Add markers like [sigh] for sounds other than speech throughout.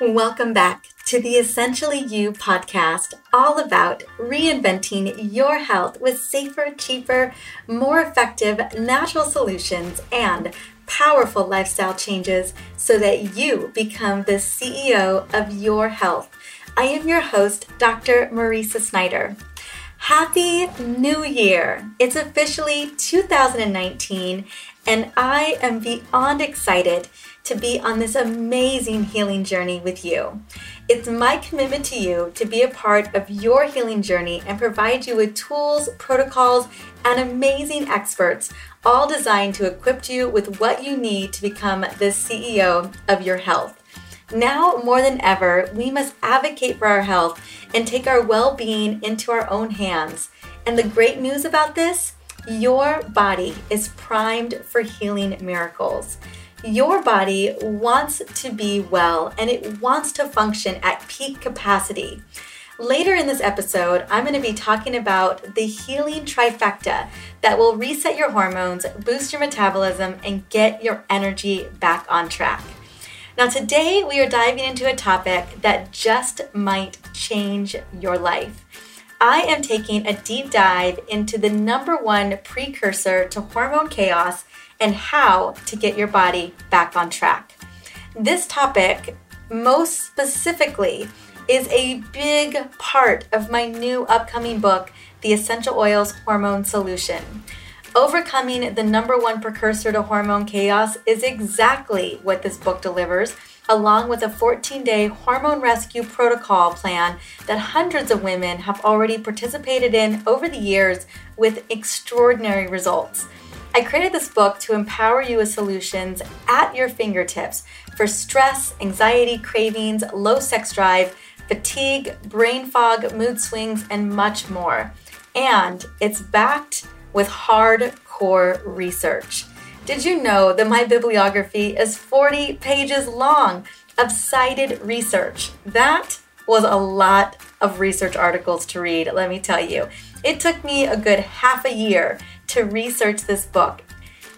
Welcome back to the Essentially You podcast, all about reinventing your health with safer, cheaper, more effective natural solutions and powerful lifestyle changes so that you become the CEO of your health. I am your host, Dr. Mariza Snyder. Happy New Year! It's officially 2019, and I am beyond excited to be on this amazing healing journey with you. It's my commitment to you to be a part of your healing journey and provide you with tools, protocols, and amazing experts, all designed to equip you with what you need to become the CEO of your health. Now more than ever, we must advocate for our health and take our well being into our own hands. And the great news about this your body is primed for healing miracles. Your body wants to be well and it wants to function at peak capacity. Later in this episode, I'm going to be talking about the healing trifecta that will reset your hormones, boost your metabolism, and get your energy back on track. Now, today we are diving into a topic that just might change your life. I am taking a deep dive into the number one precursor to hormone chaos and how to get your body back on track. This topic, most specifically, is a big part of my new upcoming book, The Essential Oils Hormone Solution. Overcoming the number one precursor to hormone chaos is exactly what this book delivers, along with a 14 day hormone rescue protocol plan that hundreds of women have already participated in over the years with extraordinary results. I created this book to empower you with solutions at your fingertips for stress, anxiety, cravings, low sex drive, fatigue, brain fog, mood swings, and much more. And it's backed with hardcore research. Did you know that my bibliography is 40 pages long of cited research? That was a lot of research articles to read, let me tell you. It took me a good half a year to research this book.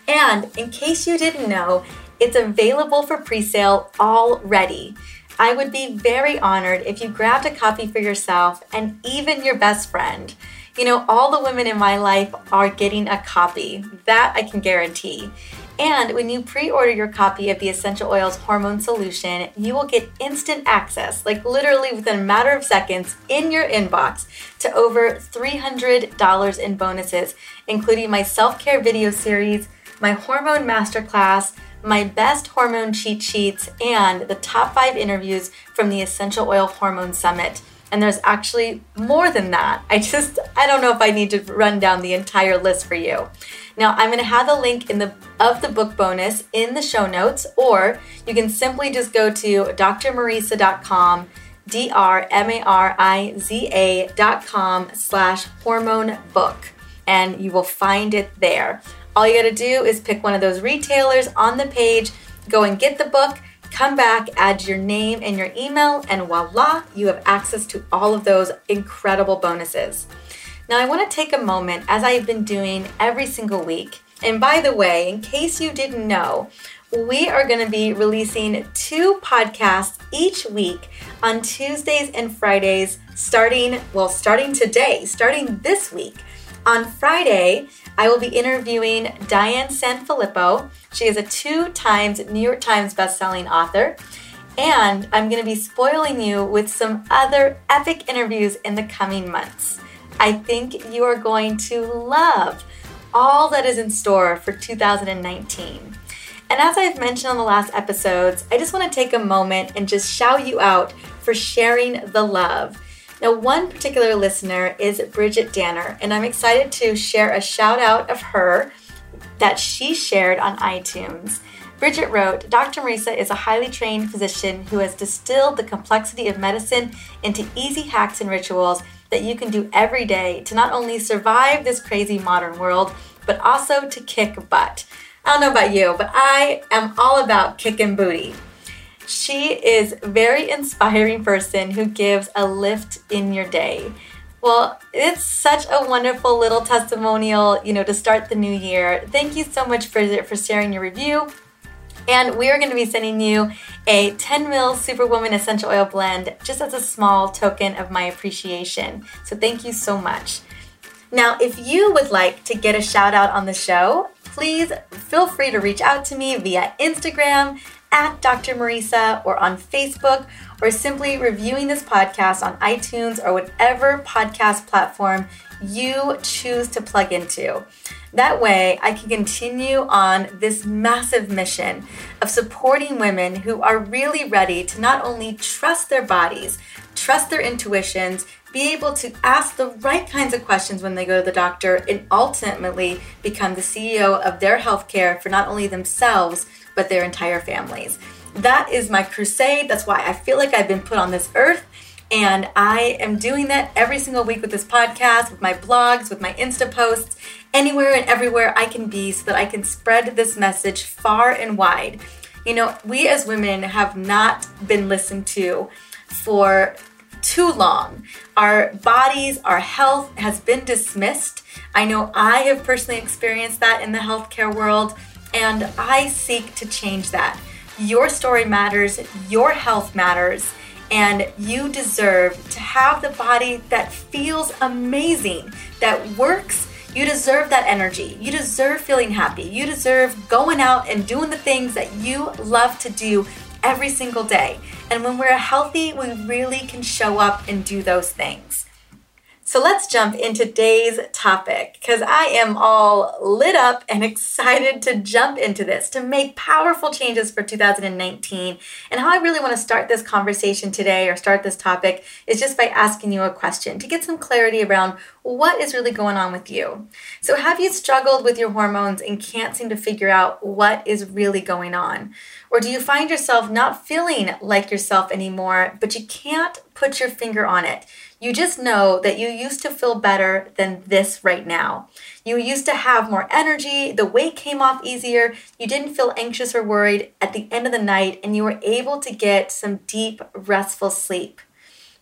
And in case you didn't know, it's available for pre sale already. I would be very honored if you grabbed a copy for yourself and even your best friend. You know, all the women in my life are getting a copy. That I can guarantee. And when you pre order your copy of the Essential Oils Hormone Solution, you will get instant access, like literally within a matter of seconds, in your inbox to over $300 in bonuses, including my self care video series, my hormone masterclass, my best hormone cheat sheets, and the top five interviews from the Essential Oil Hormone Summit and there's actually more than that. I just I don't know if I need to run down the entire list for you. Now, I'm going to have the link in the of the book bonus in the show notes or you can simply just go to drmariza.com, D R M A R I Z A dot com slash hormone book, and you will find it there. All you got to do is pick one of those retailers on the page, go and get the book, Come back, add your name and your email, and voila, you have access to all of those incredible bonuses. Now, I want to take a moment, as I've been doing every single week. And by the way, in case you didn't know, we are going to be releasing two podcasts each week on Tuesdays and Fridays, starting, well, starting today, starting this week. On Friday, I will be interviewing Diane Sanfilippo. She is a two times New York Times bestselling author. And I'm going to be spoiling you with some other epic interviews in the coming months. I think you are going to love all that is in store for 2019. And as I've mentioned on the last episodes, I just want to take a moment and just shout you out for sharing the love. Now, one particular listener is Bridget Danner, and I'm excited to share a shout out of her that she shared on iTunes. Bridget wrote Dr. Mariza is a highly trained physician who has distilled the complexity of medicine into easy hacks and rituals that you can do every day to not only survive this crazy modern world, but also to kick butt. I don't know about you, but I am all about kicking booty. She is very inspiring person who gives a lift in your day. Well, it's such a wonderful little testimonial, you know, to start the new year. Thank you so much for for sharing your review. And we are going to be sending you a 10 mil Superwoman essential oil blend just as a small token of my appreciation. So thank you so much. Now, if you would like to get a shout out on the show, please feel free to reach out to me via Instagram at Dr. Mariza or on Facebook or simply reviewing this podcast on iTunes or whatever podcast platform you choose to plug into. That way, I can continue on this massive mission of supporting women who are really ready to not only trust their bodies, trust their intuitions, be able to ask the right kinds of questions when they go to the doctor, and ultimately become the CEO of their healthcare for not only themselves, but their entire families. That is my crusade. That's why I feel like I've been put on this earth and I am doing that every single week with this podcast, with my blogs, with my Insta posts, anywhere and everywhere I can be so that I can spread this message far and wide. You know, we as women have not been listened to for too long. Our bodies, our health has been dismissed. I know I have personally experienced that in the healthcare world, and I seek to change that. Your story matters, your health matters and you deserve to have the body that feels amazing, that works. You deserve that energy. You deserve feeling happy. You deserve going out and doing the things that you love to do every single day. And when we're healthy, we really can show up and do those things. So let's jump into today's topic because I am all lit up and [laughs] excited to jump into this to make powerful changes for 2019. And how I really want to start this conversation today or start this topic is just by asking you a question to get some clarity around what is really going on with you. So, have you struggled with your hormones and can't seem to figure out what is really going on? Or do you find yourself not feeling like yourself anymore, but you can't put your finger on it? You just know that you used to feel better than this right now. You used to have more energy, the weight came off easier, you didn't feel anxious or worried at the end of the night, and you were able to get some deep, restful sleep.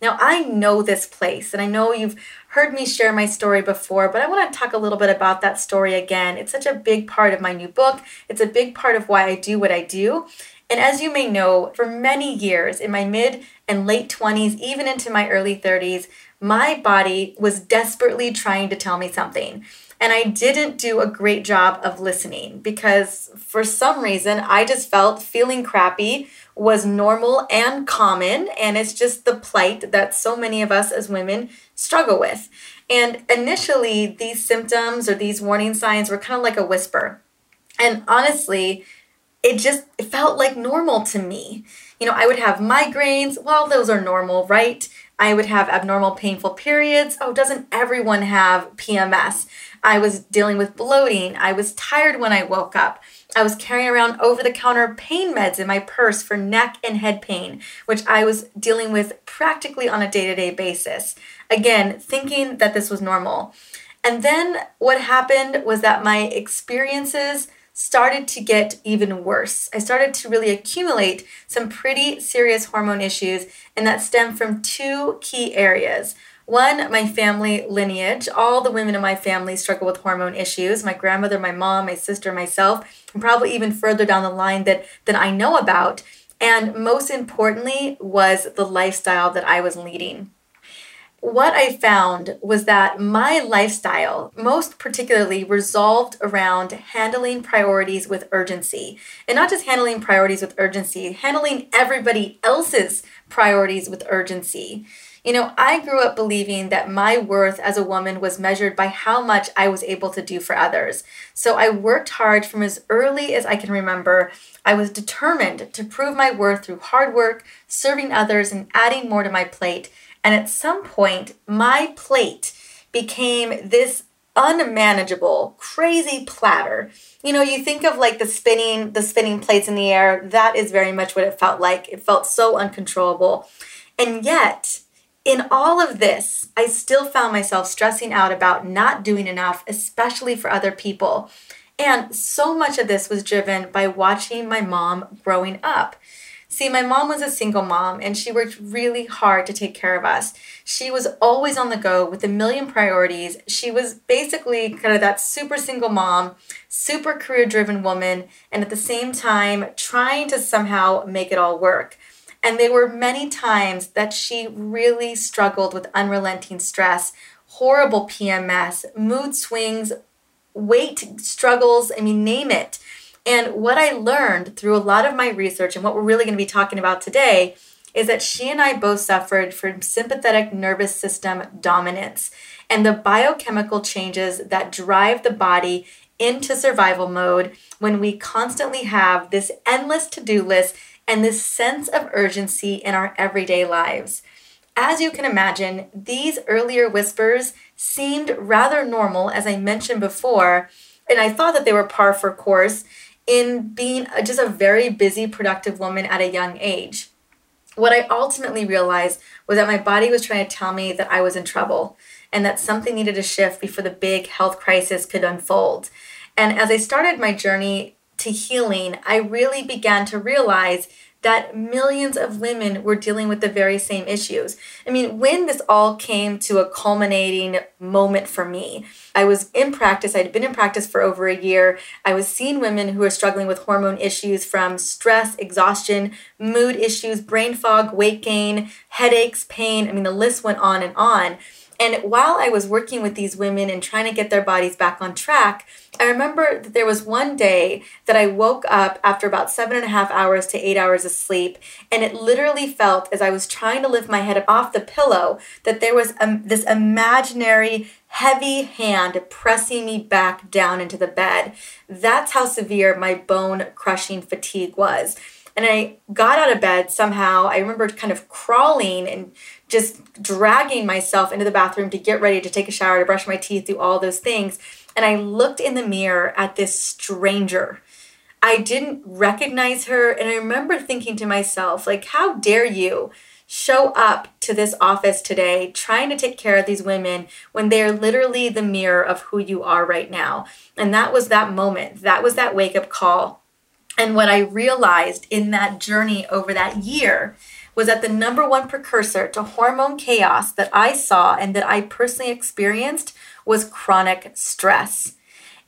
Now, I know this place, and I know you've heard me share my story before, but I want to talk a little bit about that story again. It's such a big part of my new book, it's a big part of why I do what I do. And as you may know, for many years in my mid and late 20s, even into my early 30s, my body was desperately trying to tell me something. And I didn't do a great job of listening because for some reason I just felt feeling crappy was normal and common. And it's just the plight that so many of us as women struggle with. And initially, these symptoms or these warning signs were kind of like a whisper. And honestly, it just felt like normal to me. You know, I would have migraines. Well, those are normal, right? I would have abnormal painful periods. Oh, doesn't everyone have PMS? I was dealing with bloating. I was tired when I woke up. I was carrying around over the counter pain meds in my purse for neck and head pain, which I was dealing with practically on a day to day basis. Again, thinking that this was normal. And then what happened was that my experiences started to get even worse. I started to really accumulate some pretty serious hormone issues, and that stemmed from two key areas. One, my family lineage. All the women in my family struggle with hormone issues. My grandmother, my mom, my sister, myself, and probably even further down the line that, that I know about. And most importantly, was the lifestyle that I was leading what I found was that my lifestyle, most particularly, resolved around handling priorities with urgency. And not just handling priorities with urgency, handling everybody else's priorities with urgency. You know, I grew up believing that my worth as a woman was measured by how much I was able to do for others. So I worked hard from as early as I can remember. I was determined to prove my worth through hard work, serving others, and adding more to my plate and at some point, my plate became this unmanageable, crazy platter. You know, you think of like the spinning, the spinning plates in the air, that is very much what it felt like. It felt so uncontrollable. And yet, in all of this, I still found myself stressing out about not doing enough, especially for other people. And so much of this was driven by watching my mom growing up. See, my mom was a single mom and she worked really hard to take care of us. She was always on the go with a million priorities. She was basically kind of that super single mom, super career driven woman, and at the same time trying to somehow make it all work. And there were many times that she really struggled with unrelenting stress, horrible PMS, mood swings, weight struggles, I mean, name it. And what I learned through a lot of my research and what we're really going to be talking about today is that she and I both suffered from sympathetic nervous system dominance and the biochemical changes that drive the body into survival mode when we constantly have this endless to do list and this sense of urgency in our everyday lives. As you can imagine, these earlier whispers seemed rather normal, as I mentioned before, and I thought that they were par for course in being just a very busy, productive woman at a young age. What I ultimately realized was that my body was trying to tell me that I was in trouble and that something needed to shift before the big health crisis could unfold. And as I started my journey to healing, I really began to realize that millions of women were dealing with the very same issues. I mean, when this all came to a culminating moment for me, I was in practice, I'd been in practice for over a year. I was seeing women who were struggling with hormone issues from stress, exhaustion, mood issues, brain fog, weight gain, headaches, pain. I mean, the list went on and on. And while I was working with these women and trying to get their bodies back on track, I remember that there was one day that I woke up after about seven and a half hours to eight hours of sleep, and it literally felt as I was trying to lift my head off the pillow that there was a, this imaginary heavy hand pressing me back down into the bed. That's how severe my bone crushing fatigue was. And I got out of bed somehow. I remember kind of crawling and just dragging myself into the bathroom to get ready to take a shower, to brush my teeth, do all those things. And I looked in the mirror at this stranger. I didn't recognize her. And I remember thinking to myself, like, how dare you show up to this office today trying to take care of these women when they're literally the mirror of who you are right now? And that was that moment. That was that wake up call. And what I realized in that journey over that year was that the number one precursor to hormone chaos that I saw and that I personally experienced was chronic stress.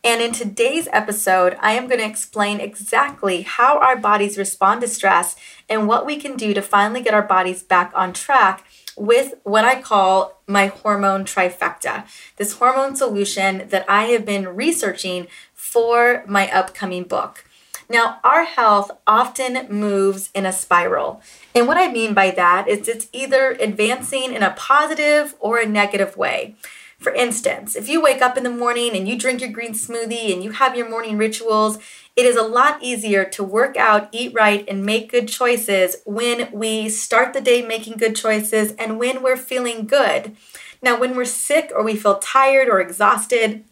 And in today's episode, I am going to explain exactly how our bodies respond to stress and what we can do to finally get our bodies back on track with what I call my hormone trifecta, this hormone solution that I have been researching for my upcoming book. Now, our health often moves in a spiral. And what I mean by that is it's either advancing in a positive or a negative way. For instance, if you wake up in the morning and you drink your green smoothie and you have your morning rituals, it is a lot easier to work out, eat right, and make good choices when we start the day making good choices and when we're feeling good. Now, when we're sick or we feel tired or exhausted,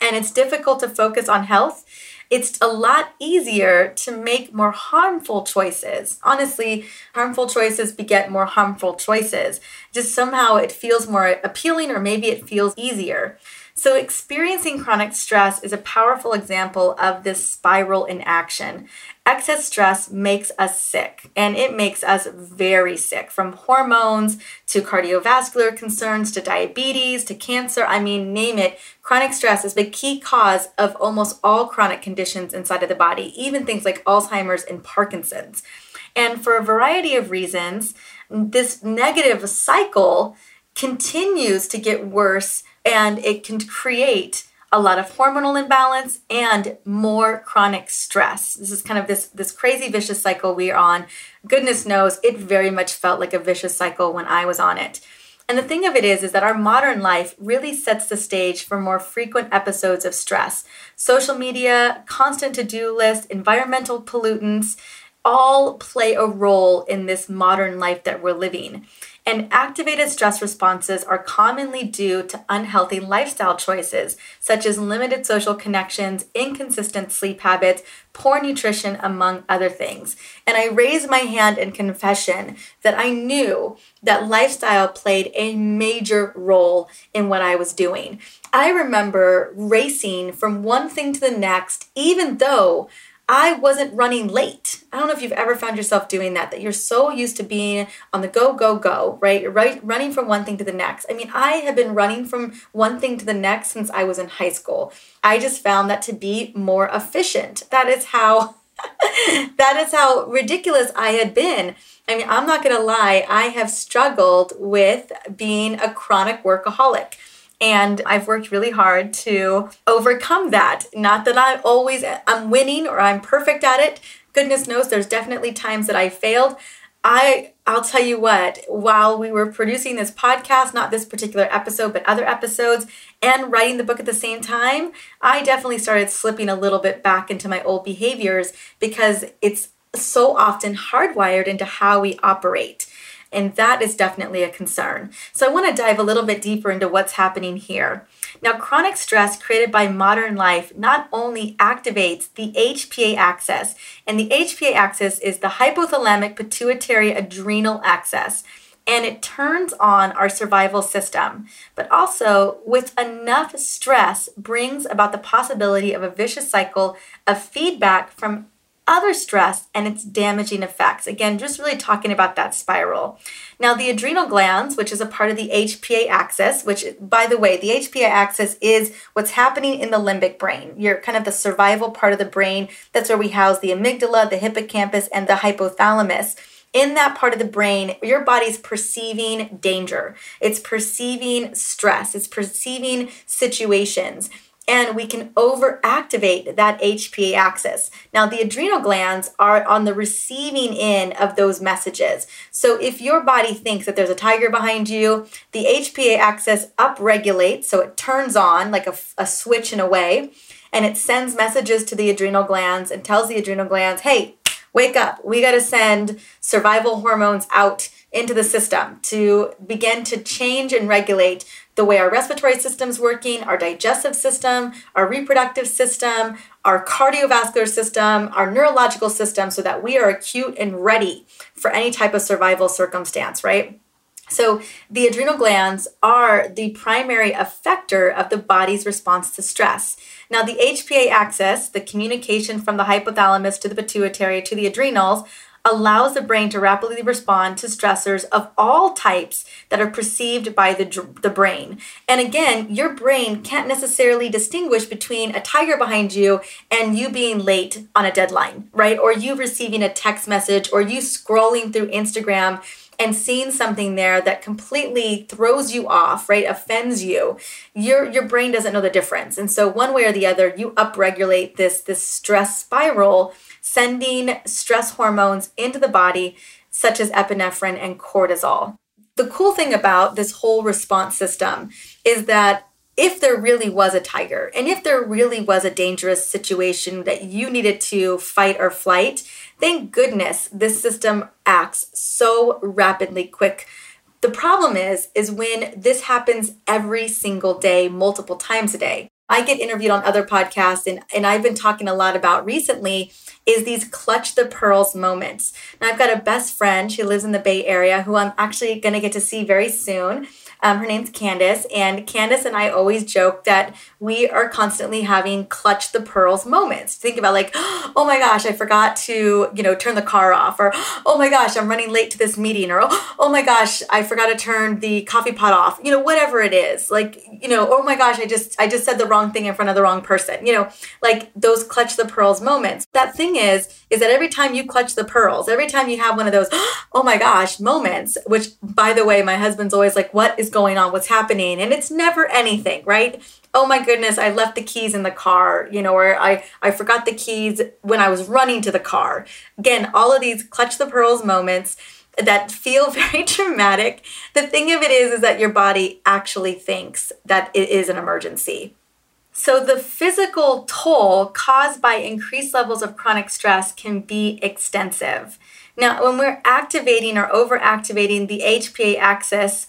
and it's difficult to focus on health, it's a lot easier to make more harmful choices. Honestly, harmful choices beget more harmful choices. Just somehow it feels more appealing, or maybe it feels easier. So, experiencing chronic stress is a powerful example of this spiral in action. Excess stress makes us sick, and it makes us very sick from hormones to cardiovascular concerns to diabetes to cancer. I mean, name it. Chronic stress is the key cause of almost all chronic conditions inside of the body, even things like Alzheimer's and Parkinson's. And for a variety of reasons, this negative cycle continues to get worse and it can create a lot of hormonal imbalance and more chronic stress. This is kind of this this crazy vicious cycle we're on. Goodness knows it very much felt like a vicious cycle when I was on it. And the thing of it is is that our modern life really sets the stage for more frequent episodes of stress. Social media, constant to-do list, environmental pollutants all play a role in this modern life that we're living. And activated stress responses are commonly due to unhealthy lifestyle choices, such as limited social connections, inconsistent sleep habits, poor nutrition, among other things. And I raise my hand in confession that I knew that lifestyle played a major role in what I was doing. I remember racing from one thing to the next, even though I wasn't running late. I don't know if you've ever found yourself doing that, that you're so used to being on the go, go, go, right? You're right? Running from one thing to the next. I mean, I have been running from one thing to the next since I was in high school. I just found that to be more efficient. That is how. [laughs] that is how ridiculous I had been. I mean, I'm not going to lie, I have struggled with being a chronic workaholic. And I've worked really hard to overcome that. Not that I always I'm winning or I'm perfect at it. Goodness knows there's definitely times that I failed. I I'll tell you what, while we were producing this podcast, not this particular episode, but other episodes, and writing the book at the same time, I definitely started slipping a little bit back into my old behaviors because it's so often hardwired into how we operate. And that is definitely a concern. So I want to dive a little bit deeper into what's happening here. Now, chronic stress created by modern life not only activates the HPA axis, and the HPA axis is the hypothalamic pituitary adrenal axis and it turns on our survival system. But also, with enough stress, brings about the possibility of a vicious cycle of feedback from other stress and its damaging effects. Again, just really talking about that spiral. Now, the adrenal glands, which is a part of the HPA axis, which, by the way, the HPA axis is what's happening in the limbic brain. You're kind of the survival part of the brain. That's where we house the amygdala, the hippocampus, and the hypothalamus in that part of the brain, your body's perceiving danger. It's perceiving stress. It's perceiving situations and we can overactivate that HPA axis. Now, the adrenal glands are on the receiving end of those messages. So, if your body thinks that there's a tiger behind you, the HPA axis upregulates, so it turns on like a, a switch in a way, and it sends messages to the adrenal glands and tells the adrenal glands, hey, wake up, we got to send survival hormones out into the system to begin to change and regulate the way our respiratory system's working, our digestive system, our reproductive system, our cardiovascular system, our neurological system, so that we are acute and ready for any type of survival circumstance, right? So, the adrenal glands are the primary effector of the body's response to stress. Now, the HPA axis, the communication from the hypothalamus to the pituitary to the adrenals, allows the brain to rapidly respond to stressors of all types that are perceived by the, the brain. And again, your brain can't necessarily distinguish between a tiger behind you and you being late on a deadline, right? Or you receiving a text message or you scrolling through Instagram and seeing something there that completely throws you off, right, offends you, your your brain doesn't know the difference. And so one way or the other, you upregulate this this stress spiral sending stress hormones into the body, such as epinephrine and cortisol. The cool thing about this whole response system is that if there really was a tiger and if there really was a dangerous situation that you needed to fight or flight, thank goodness this system acts so rapidly quick. The problem is is when this happens every single day, multiple times a day. I get interviewed on other podcasts and, and I've been talking a lot about recently is these clutch the pearls moments. Now, I've got a best friend, she lives in the Bay Area, who I'm actually going to get to see very soon. Um, her name's Candace, and Candace and I always joke that we are constantly having clutch the pearls moments. Think about like, [gasps] oh my gosh, I forgot to, you know, turn the car off, or [gasps] oh my gosh, I'm running late to this meeting, or [gasps] oh my gosh, I forgot to turn the coffee pot off. You know, whatever it is, like, you know, oh my gosh, I just I just said the wrong thing in front of the wrong person. You know, like those clutch the pearls moments. That thing is, is that every time you clutch the pearls, every time you have one of those, oh my gosh, moments, which by the way, my husband's always like, what is is going on, what's happening. And it's never anything, right? Oh my goodness, I left the keys in the car, you know, or I, I forgot the keys when I was running to the car. Again, all of these clutch the pearls moments that feel [laughs] very dramatic. The thing of it is, is that your body actually thinks that it is an emergency. So, the physical toll caused by increased levels of chronic stress can be extensive. Now, when we're activating or overactivating the HPA axis,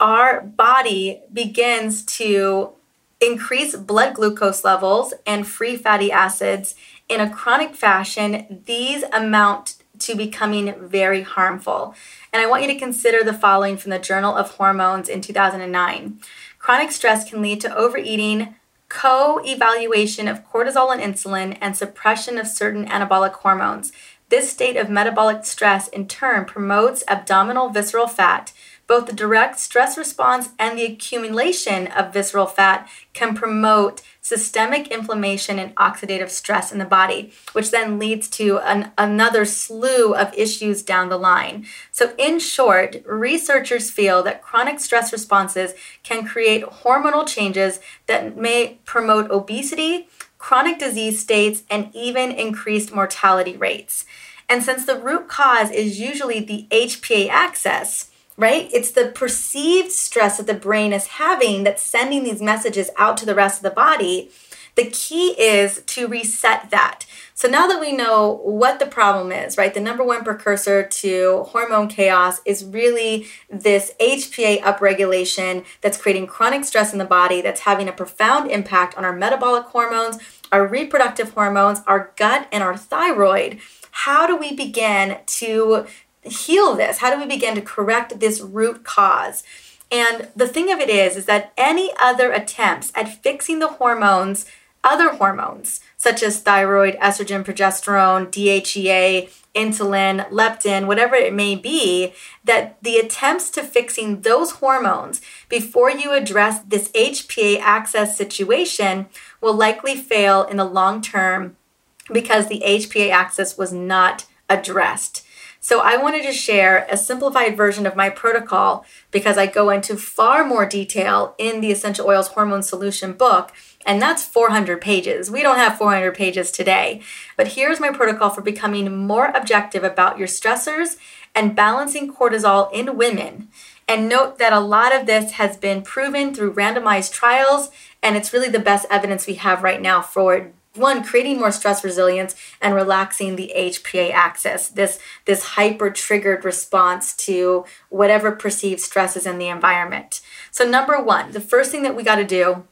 our body begins to increase blood glucose levels and free fatty acids in a chronic fashion. These amount to becoming very harmful. And I want you to consider the following from the Journal of Hormones in 2009. Chronic stress can lead to overeating, co elevation of cortisol and insulin, and suppression of certain anabolic hormones. This state of metabolic stress in turn promotes abdominal visceral fat. Both the direct stress response and the accumulation of visceral fat can promote systemic inflammation and oxidative stress in the body, which then leads to an, another slew of issues down the line. So, in short, researchers feel that chronic stress responses can create hormonal changes that may promote obesity, chronic disease states, and even increased mortality rates. And since the root cause is usually the HPA axis, right? It's the perceived stress that the brain is having that's sending these messages out to the rest of the body. The key is to reset that. So now that we know what the problem is, right, the number one precursor to hormone chaos is really this HPA upregulation that's creating chronic stress in the body, that's having a profound impact on our metabolic hormones, our reproductive hormones, our gut, and our thyroid. How do we begin to heal this? How do we begin to correct this root cause? And the thing of it is, is that any other attempts at fixing the hormones, other hormones, such as thyroid, estrogen, progesterone, DHEA, insulin, leptin, whatever it may be, that the attempts to fixing those hormones before you address this HPA axis situation will likely fail in the long term because the HPA axis was not addressed. So I wanted to share a simplified version of my protocol because I go into far more detail in the Essential Oils Hormone Solution book, and that's 400 pages. We don't have 400 pages today. But here's my protocol for becoming more objective about your stressors and balancing cortisol in women. And note that a lot of this has been proven through randomized trials, and it's really the best evidence we have right now for one creating more stress resilience and relaxing the hpa axis. This this hyper triggered response to whatever perceived stress is in the environment. So number one the first thing that we got to do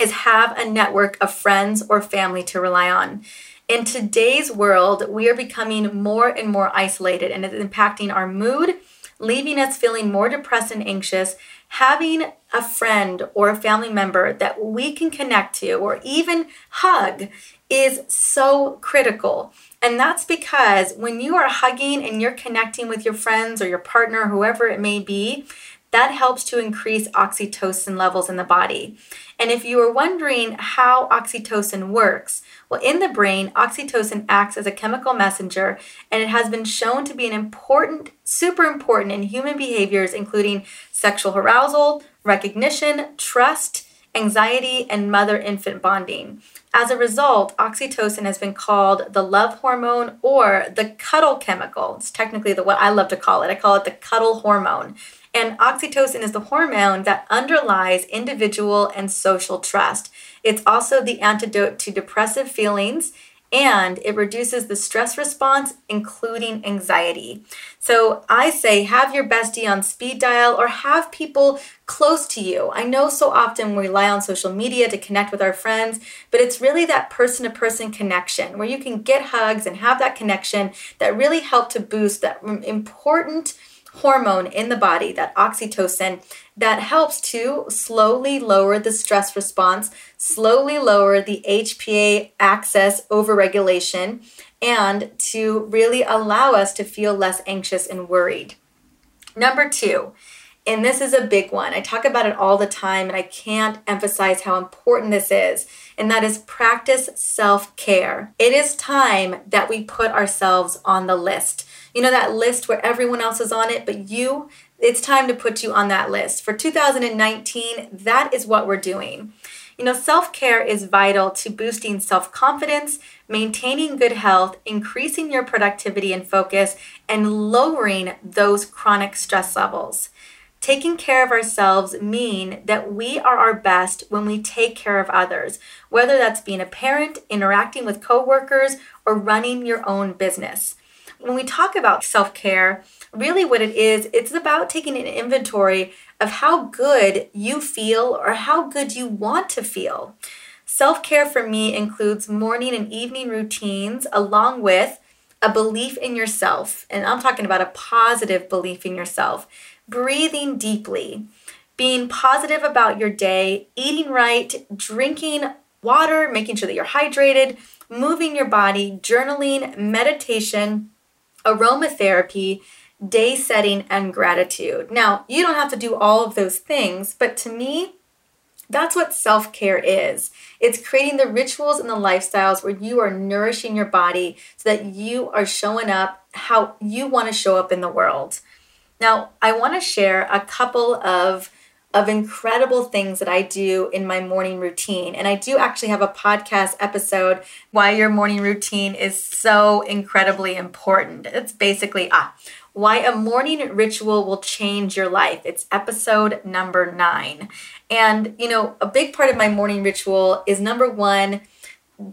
is have a network of friends or family to rely on. In today's world we are becoming more and more isolated and it's impacting our mood leaving us feeling more depressed and anxious having a friend or a family member that we can connect to or even hug is so critical. And that's because when you are hugging and you're connecting with your friends or your partner, whoever it may be, that helps to increase oxytocin levels in the body. And if you are wondering how oxytocin works, well, in the brain, oxytocin acts as a chemical messenger, and it has been shown to be an important, super important in human behaviors, including sexual arousal, recognition, trust, anxiety, and mother infant bonding. As a result, oxytocin has been called the love hormone or the cuddle chemical. It's technically the what I love to call it. I call it the cuddle hormone. And oxytocin is the hormone that underlies individual and social trust. It's also the antidote to depressive feelings and it reduces the stress response, including anxiety. So I say have your bestie on speed dial or have people close to you. I know so often we rely on social media to connect with our friends, but it's really that person to person connection where you can get hugs and have that connection that really help to boost that important hormone in the body, that oxytocin, that helps to slowly lower the stress response, slowly lower the HPA axis overregulation, and to really allow us to feel less anxious and worried. Number two, and this is a big one. I talk about it all the time, and I can't emphasize how important this is, and that is practice self care. It is time that we put ourselves on the list. You know, that list where everyone else is on it, but you, it's time to put you on that list. For 2019, that is what we're doing. You know, self care is vital to boosting self confidence, maintaining good health, increasing your productivity and focus, and lowering those chronic stress levels. taking care of ourselves mean that we are our best when we take care of others, whether that's being a parent, interacting with coworkers, or running your own business. When we talk about self-care, really what it is, it's about taking an inventory of how good you feel or how good you want to feel. Self-care for me includes morning and evening routines along with a belief in yourself. And I'm talking about a positive belief in yourself breathing deeply, being positive about your day, eating right, drinking water, making sure that you're hydrated, moving your body, journaling, meditation, aromatherapy, day setting, and gratitude. Now, you don't have to do all of those things, but to me, that's what self care is. It's creating the rituals and the lifestyles where you are nourishing your body so that you are showing up how you want to show up in the world. Now, I want to share a couple of of incredible things that I do in my morning routine. And I do actually have a podcast episode why your morning routine is so incredibly important. It's basically ah, why a morning ritual will change your life. It's episode number 9. And you know, a big part of my morning ritual is number 1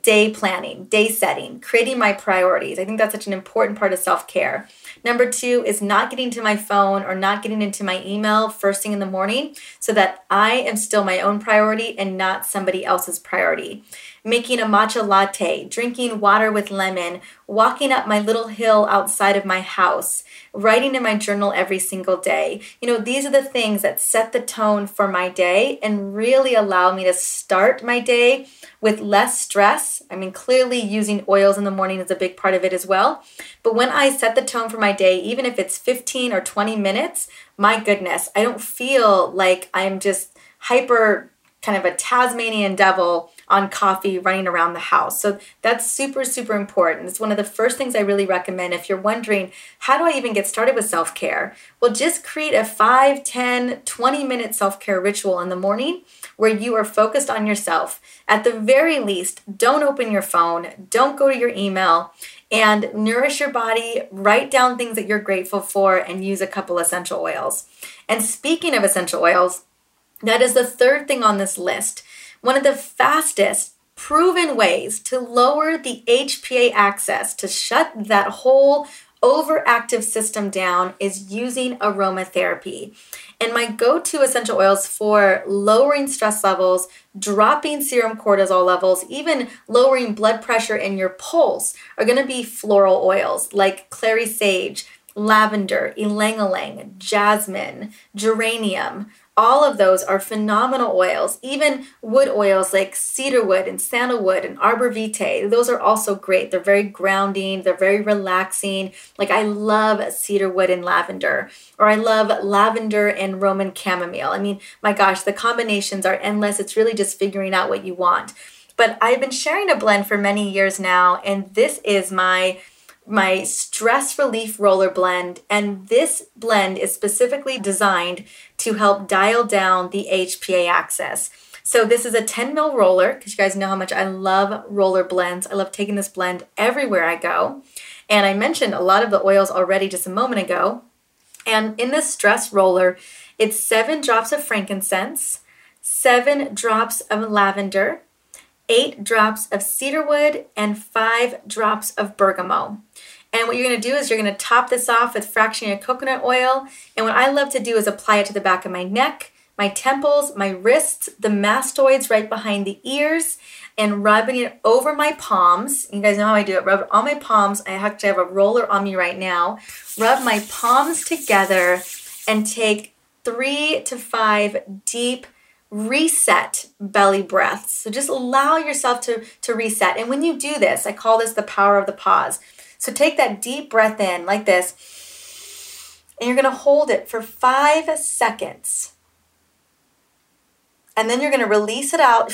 day planning, day setting, creating my priorities. I think that's such an important part of self-care. Number two is not getting to my phone or not getting into my email first thing in the morning so that I am still my own priority and not somebody else's priority making a matcha latte, drinking water with lemon, walking up my little hill outside of my house, writing in my journal every single day. You know, these are the things that set the tone for my day and really allow me to start my day with less stress. I mean, clearly using oils in the morning is a big part of it as well. But when I set the tone for my day, even if it's 15 or 20 minutes, my goodness, I don't feel like I'm just hyper kind of a Tasmanian devil on coffee running around the house. So that's super, super important. It's one of the first things I really recommend if you're wondering, how do I even get started with self care? Well, just create a 5, 10, 20 minute self care ritual in the morning where you are focused on yourself. At the very least, don't open your phone, don't go to your email. And nourish your body, write down things that you're grateful for, and use a couple essential oils. And speaking of essential oils, that is the third thing on this list. One of the fastest proven ways to lower the HPA axis, to shut that whole overactive system down, is using aromatherapy. And my go to essential oils for lowering stress levels, dropping serum cortisol levels, even lowering blood pressure in your pulse are going to be floral oils like clary sage, lavender, ylang ylang, jasmine, geranium, all of those are phenomenal oils. Even wood oils like cedarwood and sandalwood and arbor vitae, those are also great. They're very grounding, they're very relaxing. Like I love cedarwood and lavender, or I love lavender and Roman chamomile. I mean, my gosh, the combinations are endless. It's really just figuring out what you want. But I've been sharing a blend for many years now, and this is my my stress relief roller blend. And this blend is specifically designed to help dial down the HPA axis. So this is a 10 mil roller because you guys know how much I love roller blends. I love taking this blend everywhere I go. And I mentioned a lot of the oils already just a moment ago. And in this stress roller, it's seven drops of frankincense, seven drops of lavender, eight drops of cedarwood, and five drops of bergamot. And what you're going to do is you're going to top this off with fractionated coconut oil. And what I love to do is apply it to the back of my neck, my temples, my wrists, the mastoids right behind the ears, and rubbing it over my palms. You guys know how I do it. Rub it on my palms. I actually have a roller on me right now. Rub my palms together and take three to five deep reset belly breaths. So just allow yourself to, to reset. And when you do this, I call this the power of the pause. So take that deep breath in like this, and you're going to hold it for five seconds. And then you're going to release it out.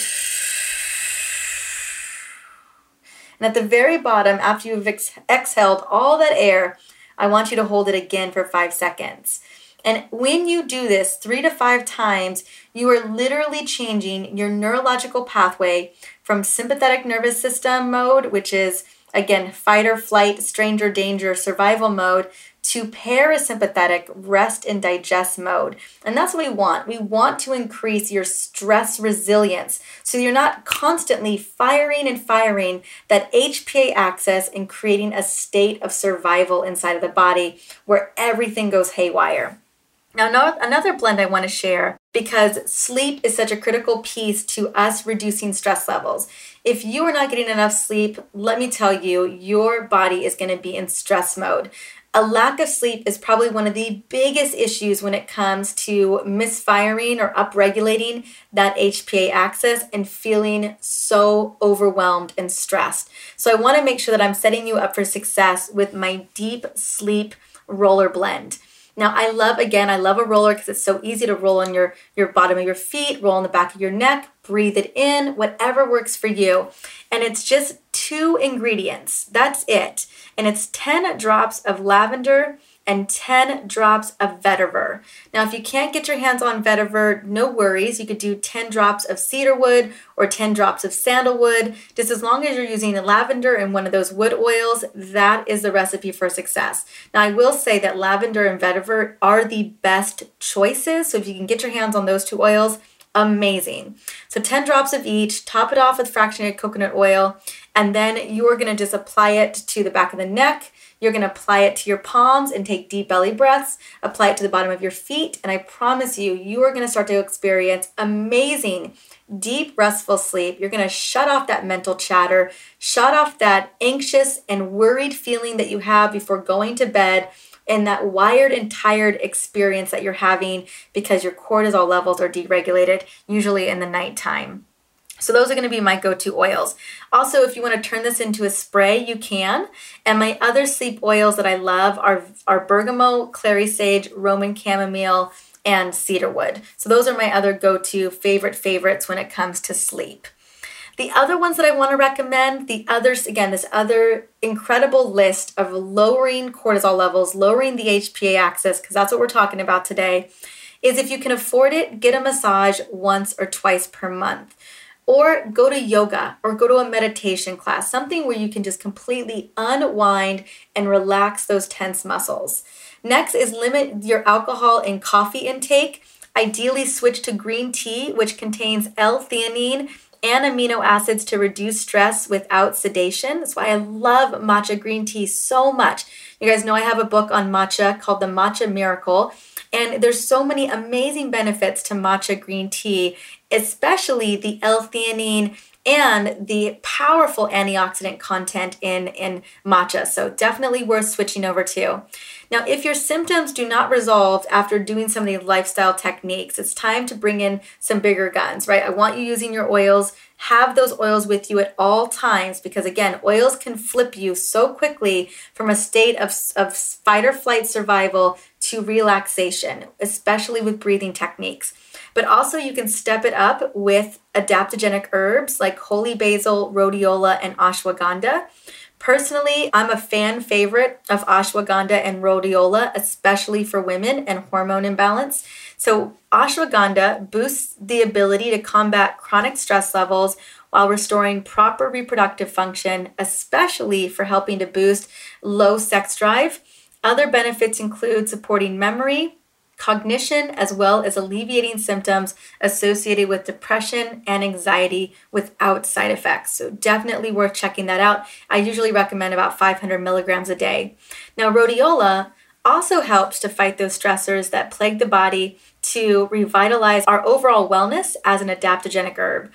And at the very bottom, after you've ex- exhaled all that air, I want you to hold it again for five seconds. And when you do this three to five times, you are literally changing your neurological pathway from sympathetic nervous system mode, which is again, fight or flight, stranger danger, survival mode, to parasympathetic rest and digest mode. And that's what we want. We want to increase your stress resilience so you're not constantly firing and firing that HPA axis and creating a state of survival inside of the body where everything goes haywire. Now, another blend I want to share because sleep is such a critical piece to us reducing stress levels. If you are not getting enough sleep, let me tell you, your body is going to be in stress mode. A lack of sleep is probably one of the biggest issues when it comes to misfiring or upregulating that HPA axis and feeling so overwhelmed and stressed. So, I want to make sure that I'm setting you up for success with my deep sleep roller blend. Now, I love, again, I love a roller because it's so easy to roll on your, your bottom of your feet, roll on the back of your neck, breathe it in, whatever works for you. And it's just two ingredients. That's it. And it's 10 drops of lavender and 10 drops of vetiver. Now, if you can't get your hands on vetiver, no worries. You could do 10 drops of cedarwood or 10 drops of sandalwood. Just as long as you're using lavender and one of those wood oils, that is the recipe for success. Now, I will say that lavender and vetiver are the best choices. So if you can get your hands on those two oils, amazing. So 10 drops of each, top it off with fractionated coconut oil, and then you are going to just apply it to the back of the neck you're going to apply it to your palms and take deep belly breaths, apply it to the bottom of your feet, and I promise you, you are going to start to experience amazing, deep, restful sleep. You're going to shut off that mental chatter, shut off that anxious and worried feeling that you have before going to bed and that wired and tired experience that you're having because your cortisol levels are deregulated, usually in the nighttime. So those are going to be my go-to oils. Also, if you want to turn this into a spray, you can. And my other sleep oils that I love are, are bergamot, clary sage, Roman chamomile, and cedarwood. So those are my other go-to favorite favorites when it comes to sleep. The other ones that I want to recommend, the others, again, this other incredible list of lowering cortisol levels, lowering the HPA axis, because that's what we're talking about today, is if you can afford it, get a massage once or twice per month or go to yoga or go to a meditation class, something where you can just completely unwind and relax those tense muscles. Next is limit your alcohol and coffee intake. Ideally, switch to green tea, which contains L theanine and amino acids to reduce stress without sedation. That's why I love matcha green tea so much. You guys know I have a book on matcha called The Matcha Miracle. And there's so many amazing benefits to matcha green tea, especially the L-theanine and the powerful antioxidant content in, in matcha. So definitely worth switching over to. Now, if your symptoms do not resolve after doing some of these lifestyle techniques, it's time to bring in some bigger guns, right? I want you using your oils. Have those oils with you at all times because, again, oils can flip you so quickly from a state of, of fight or flight survival to relaxation, especially with breathing techniques. But also, you can step it up with adaptogenic herbs like holy basil, rhodiola, and ashwagandha. Personally, I'm a fan favorite of ashwagandha and rhodiola, especially for women and hormone imbalance. So, ashwagandha boosts the ability to combat chronic stress levels while restoring proper reproductive function, especially for helping to boost low sex drive. Other benefits include supporting memory, cognition, as well as alleviating symptoms associated with depression and anxiety without side effects. So, definitely worth checking that out. I usually recommend about 500 milligrams a day. Now, rhodiola also helps to fight those stressors that plague the body to revitalize our overall wellness as an adaptogenic herb.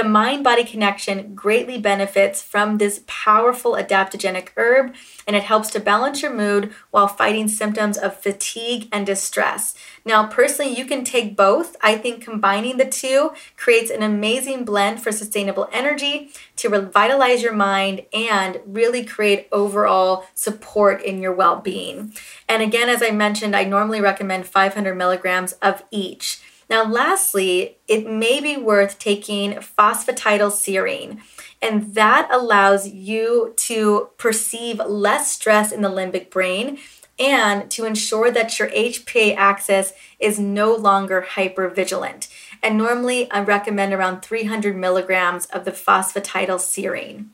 The mind body connection greatly benefits from this powerful adaptogenic herb, and it helps to balance your mood while fighting symptoms of fatigue and distress. Now, personally, you can take both. I think combining the two creates an amazing blend for sustainable energy to revitalize your mind and really create overall support in your well being. And again, as I mentioned, I normally recommend 500 milligrams of each. Now, lastly, it may be worth taking phosphatidylserine, and that allows you to perceive less stress in the limbic brain and to ensure that your HPA axis is no longer hypervigilant. And normally, I recommend around 300 milligrams of the phosphatidylserine.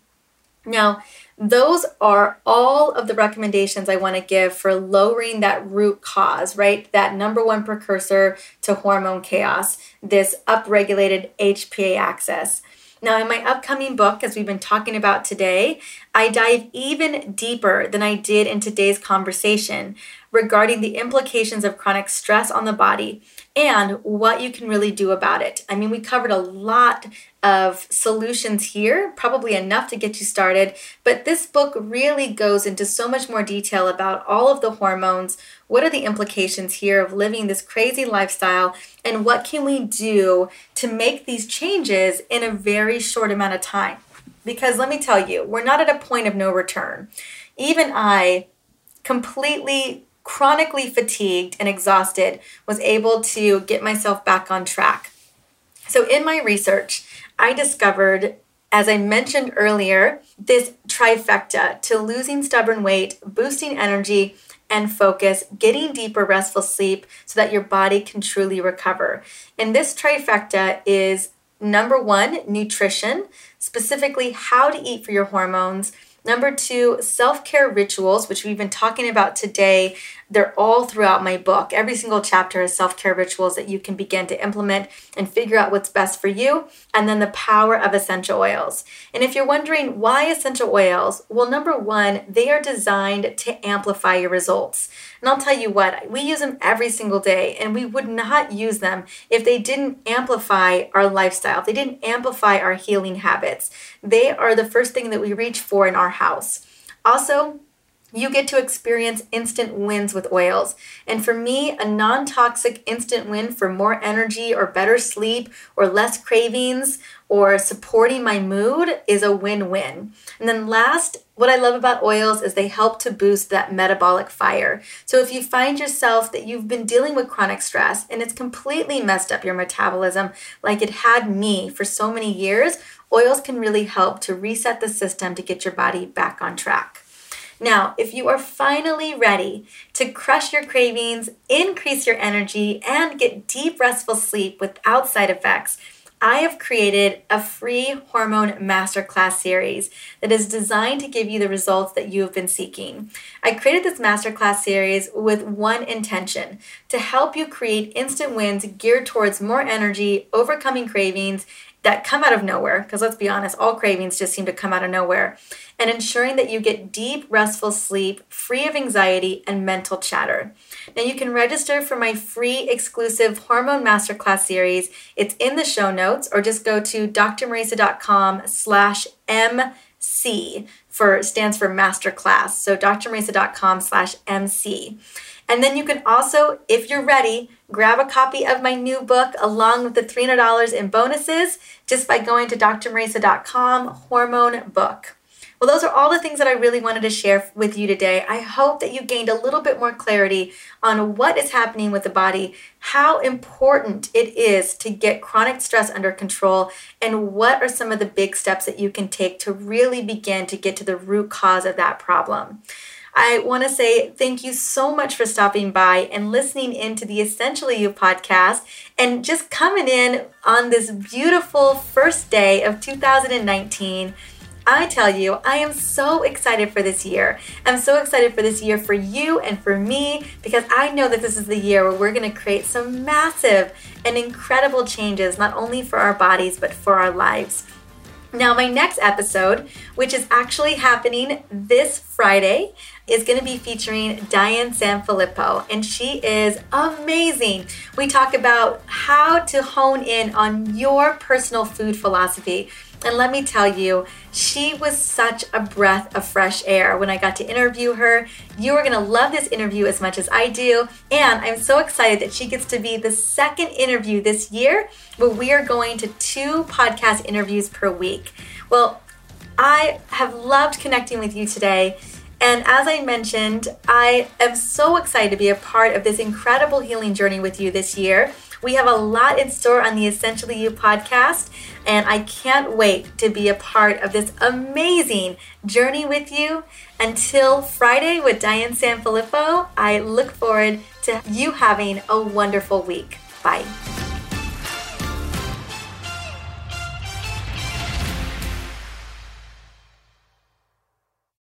Now, those are all of the recommendations I want to give for lowering that root cause, right? That number one precursor to hormone chaos, this upregulated HPA axis. Now, in my upcoming book, as we've been talking about today, I dive even deeper than I did in today's conversation regarding the implications of chronic stress on the body and what you can really do about it. I mean, we covered a lot of solutions here, probably enough to get you started, but this book really goes into so much more detail about all of the hormones. What are the implications here of living this crazy lifestyle, and what can we do to make these changes in a very short amount of time? Because let me tell you, we're not at a point of no return. Even I completely chronically fatigued and exhausted, was able to get myself back on track. So, in my research, I discovered, as I mentioned earlier, this trifecta to losing stubborn weight, boosting energy, and focus, getting deeper restful sleep so that your body can truly recover. And this trifecta is number one, nutrition, specifically how to eat for your hormones. Number two, self care rituals, which we've been talking about today they're all throughout my book. Every single chapter is self care rituals that you can begin to implement and figure out what's best for you. And then the power of essential oils. And if you're wondering why essential oils, well, number one, they are designed to amplify your results. And I'll tell you what, we use them every single day, and we would not use them if they didn't amplify our lifestyle, if they didn't amplify our healing habits. They are the first thing that we reach for in our house. Also, you get to experience instant wins with oils. And for me, a non toxic instant win for more energy or better sleep or less cravings or supporting my mood is a win win. And then, last, what I love about oils is they help to boost that metabolic fire. So, if you find yourself that you've been dealing with chronic stress and it's completely messed up your metabolism, like it had me for so many years, oils can really help to reset the system to get your body back on track. Now, if you are finally ready to crush your cravings, increase your energy, and get deep, restful sleep without side effects, I have created a free hormone masterclass series that is designed to give you the results that you have been seeking. I created this masterclass series with one intention to help you create instant wins geared towards more energy, overcoming cravings, that come out of nowhere, because let's be honest, all cravings just seem to come out of nowhere, and ensuring that you get deep, restful sleep, free of anxiety and mental chatter. Now, you can register for my free exclusive Hormone Masterclass series. It's in the show notes, or just go to drmariza.com slash MC for stands for masterclass. So drmariza.com slash MC. And then you can also, if you're ready, grab a copy of my new book along with the $300 in bonuses just by going to drmariza.com hormone book. Well, those are all the things that I really wanted to share with you today. I hope that you gained a little bit more clarity on what is happening with the body, how important it is to get chronic stress under control, and what are some of the big steps that you can take to really begin to get to the root cause of that problem. I want to say thank you so much for stopping by and listening into the Essentially You podcast and just coming in on this beautiful first day of 2019. I tell you, I am so excited for this year. I'm so excited for this year for you and for me because I know that this is the year where we're going to create some massive and incredible changes, not only for our bodies, but for our lives. Now, my next episode, which is actually happening this Friday, is going to be featuring Diane Sanfilippo, and she is amazing. We talk about how to hone in on your personal food philosophy. And let me tell you, she was such a breath of fresh air when I got to interview her. You are going to love this interview as much as I do. And I'm so excited that she gets to be the second interview this year where we are going to two podcast interviews per week. Well, I have loved connecting with you today. And as I mentioned, I am so excited to be a part of this incredible healing journey with you this year. We have a lot in store on the Essentially You podcast, and I can't wait to be a part of this amazing journey with you. Until Friday with Diane Sanfilippo, I look forward to you having a wonderful week. Bye.